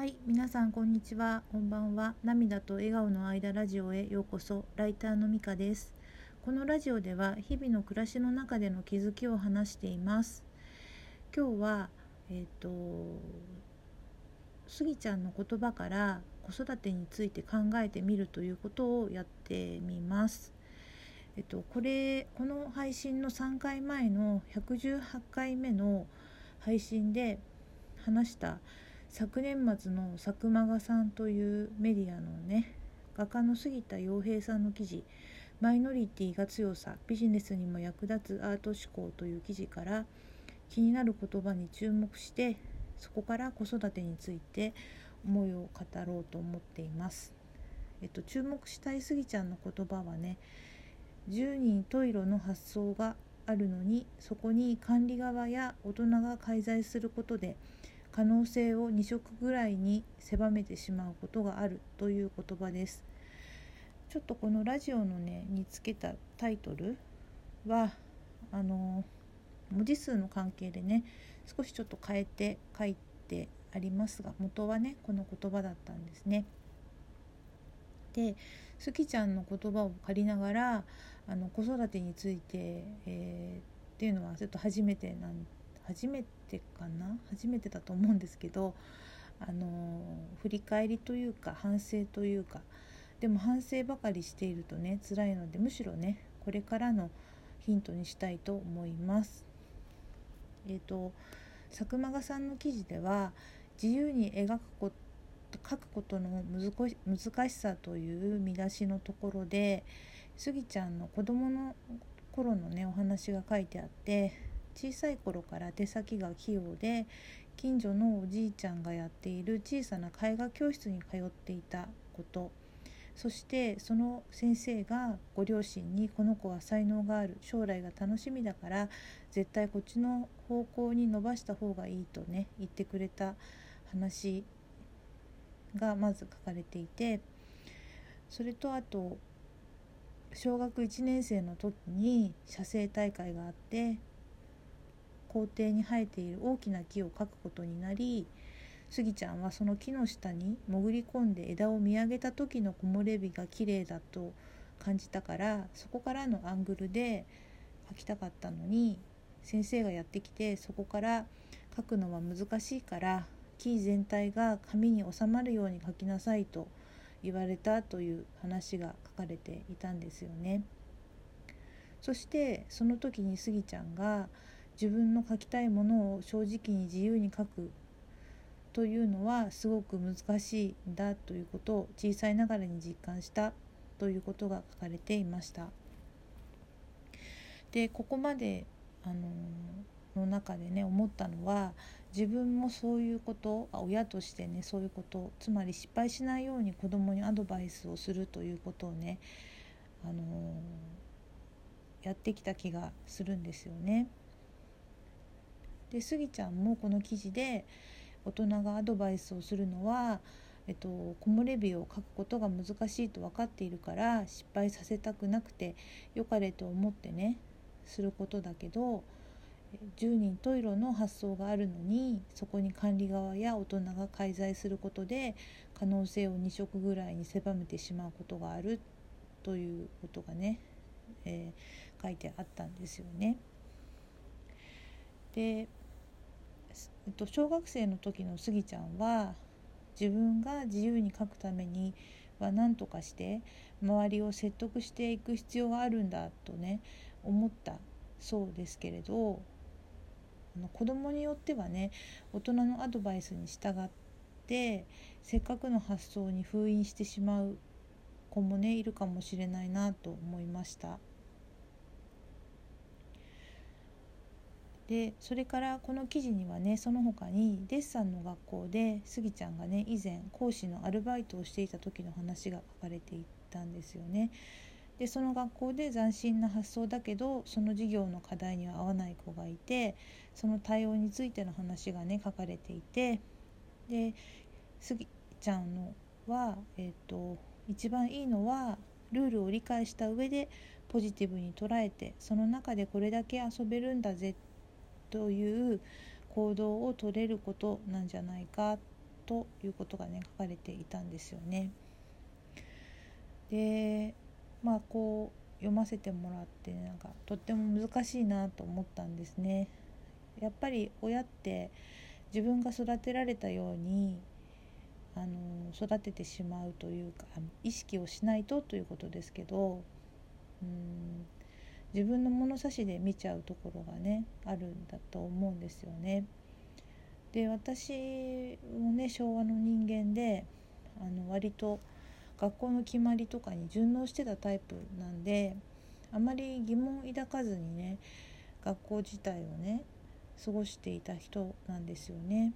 はい、皆さんこんにちは。こんばんは。涙と笑顔の間ラジオへようこそ。ライターのみかです。このラジオでは日々の暮らしの中での気づきを話しています。今日はえっ、とスギちゃんの言葉から子育てについて考えてみるということをやってみます。えっとこれこの配信の3回前の118回目の配信で話した昨年末の佐久間がさんというメディアのね画家の杉田洋平さんの記事「マイノリティが強さビジネスにも役立つアート思考」という記事から気になる言葉に注目してそこから子育てについて思いを語ろうと思っています。えっと、注目したいスギちゃんの言葉はね十人十色の発想があるのにそこに管理側や大人が介在することで可能性を2色ぐらいに狭めてしまうことがあるという言葉です。ちょっとこのラジオのねにつけたタイトルはあの文字数の関係でね少しちょっと変えて書いてありますが元はねこの言葉だったんですね。でスキちゃんの言葉を借りながらあの子育てについて、えー、っていうのはちょっと初めてなん初めてかな？初めてだと思うんですけどあの振り返りというか反省というかでも反省ばかりしているとね辛いのでむしろねこれからのヒントにしたいと思います。えっ、ー、と佐久間さんの記事では自由に描くこと書くことの難しさという見出しのところでスギちゃんの子供の頃のねお話が書いてあって小さい頃から手先が器用で近所のおじいちゃんがやっている小さな絵画教室に通っていたこと。そしてその先生がご両親にこの子は才能がある将来が楽しみだから絶対こっちの方向に伸ばした方がいいとね言ってくれた話がまず書かれていてそれとあと小学1年生の時に写生大会があって校庭に生えている大きな木を描くことになりスギちゃんはその木の下に潜り込んで枝を見上げた時の木漏れ日が綺麗だと感じたからそこからのアングルで描きたかったのに先生がやってきてそこから描くのは難しいから木全体が紙に収まるように描きなさいと言われたという話が書かれていたんですよね。そしてその時にスギちゃんが自分の書きたいものを正直に自由に書くというのはすごく難しいんだということを小さいながらに実感したということが書かれていました。でここまであのの中でね思ったのは自分もそういうこと親としてねそういうことつまり失敗しないように子供にアドバイスをするということをね、あのやってきた気がするんですよね。でスギちゃんもこの記事で大人がアドバイスをするのは、えっと、木漏れ日を書くことが難しいと分かっているから失敗させたくなくてよかれと思ってねすることだけど10人十色の発想があるのにそこに管理側や大人が介在することで可能性を2色ぐらいに狭めてしまうことがあるということがね、えー、書いてあったんですよね。で、えっと、小学生の時のスギちゃんは自分が自由に書くためには何とかして周りを説得していく必要があるんだとね思ったそうですけれどあの子供によってはね大人のアドバイスに従ってせっかくの発想に封印してしまう子もねいるかもしれないなと思いました。でそれからこの記事にはねその他にデッサンの学校でスギちゃんがね以前講師のアルバイトをしていた時の話が書かれていたんですよね。でその学校で斬新な発想だけどその授業の課題には合わない子がいてその対応についての話がね書かれていてでスギちゃんのは、えーと、一番いいのはルールを理解した上でポジティブに捉えてその中でこれだけ遊べるんだぜってという行動を取れることなんじゃないかということがね書かれていたんですよね。でまあこう読ませてもらってなんかとっても難しいなと思ったんですね。やっぱり親って自分が育てられたようにあの育ててしまうというか意識をしないとということですけどうん自分の物差しで見ちゃうところがねあるんだと思うんですよね。で私もね昭和の人間であの割と学校の決まりとかに順応してたタイプなんであまり疑問抱かずにね学校自体をね過ごしていた人なんですよね。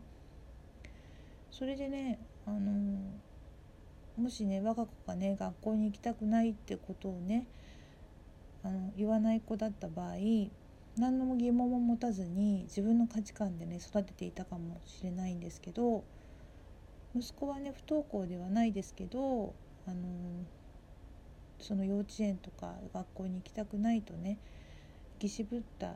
それでねあのもしね我が子がね学校に行きたくないってことをねあの言わない子だった場合何の疑問も持たずに自分の価値観でね育てていたかもしれないんですけど息子はね不登校ではないですけどあのその幼稚園とか学校に行きたくないとね行き渋った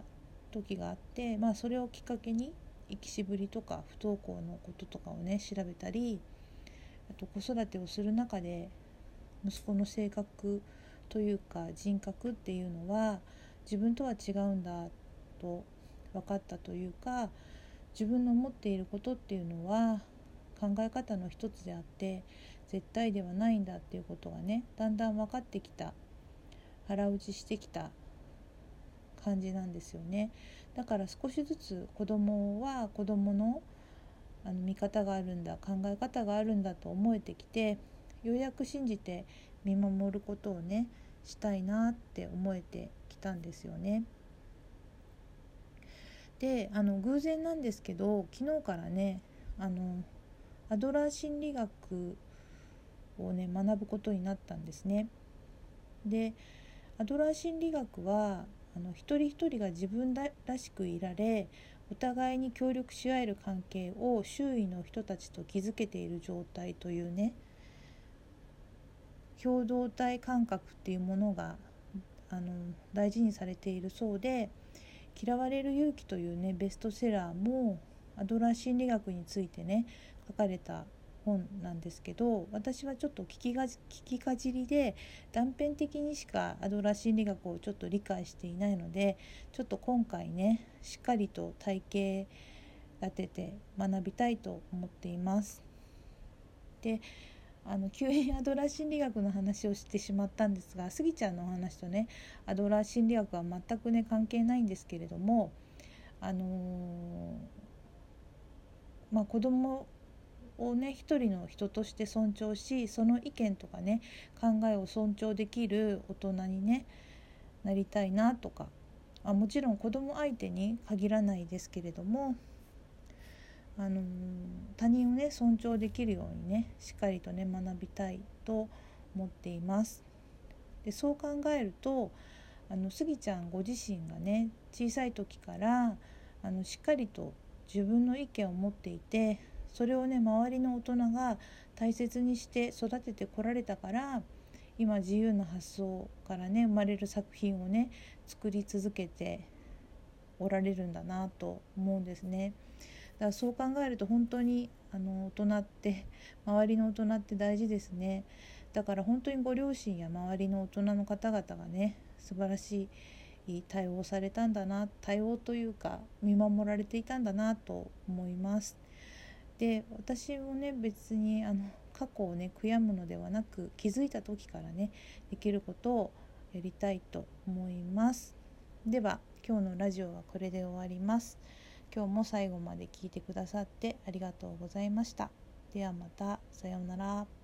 時があってまあそれをきっかけに行きしぶりとか不登校のこととかをね調べたりあと子育てをする中で息子の性格というか人格っていうのは自分とは違うんだと分かったというか自分の思っていることっていうのは考え方の一つであって絶対ではないんだっていうことがねだんだん分かってきた腹落ちしてきた感じなんですよね。だから少しずつ子供は子供のあの見方があるんだ考え方があるんだと思えてきてようやく信じて見守ることをねしたいなって思えてきたんですよね。であの偶然なんですけど昨日からねあのアドラー心理学をね学ぶことになったんですね。でアドラー心理学はあの一人一人が自分らしくいられお互いに協力し合える関係を周囲の人たちと築けている状態というね共同体感覚っていうものがあの大事にされているそうで「嫌われる勇気」というねベストセラーもアドラー心理学についてね書かれた本なんですけど私はちょっと聞きが聞きかじりで断片的にしかアドラー心理学をちょっと理解していないのでちょっと今回ねしっかりと体系立てて学びたいと思っています。であの急にアドラー心理学の話をしてしまったんですがスギちゃんのお話とねアドラー心理学は全くね関係ないんですけれどもあのー、まあ子供をね一人の人として尊重しその意見とかね考えを尊重できる大人にねなりたいなとかあもちろん子供相手に限らないですけれどもあの他人をね尊重できるようにねしっかりとね学びたいと思っています。でそう考えるとあのスギちゃんご自身がね小さい時からあのしっかりと自分の意見を持っていてそれをね周りの大人が大切にして育ててこられたから今自由な発想からね生まれる作品をね作り続けておられるんだなと思うんですね。からそう考えると本当にあの大人って周りの大人って大事ですね。だから本当にご両親や周りの大人の方々がね素晴らしい対応されたんだな対応というか見守られていたんだなと思います。で私もね別にあの過去をね悔やむのではなく気づいた時からねできることをやりたいと思いますでは今日のラジオはこれで終わります今日も最後まで聞いてくださってありがとうございました。ではまたさようなら。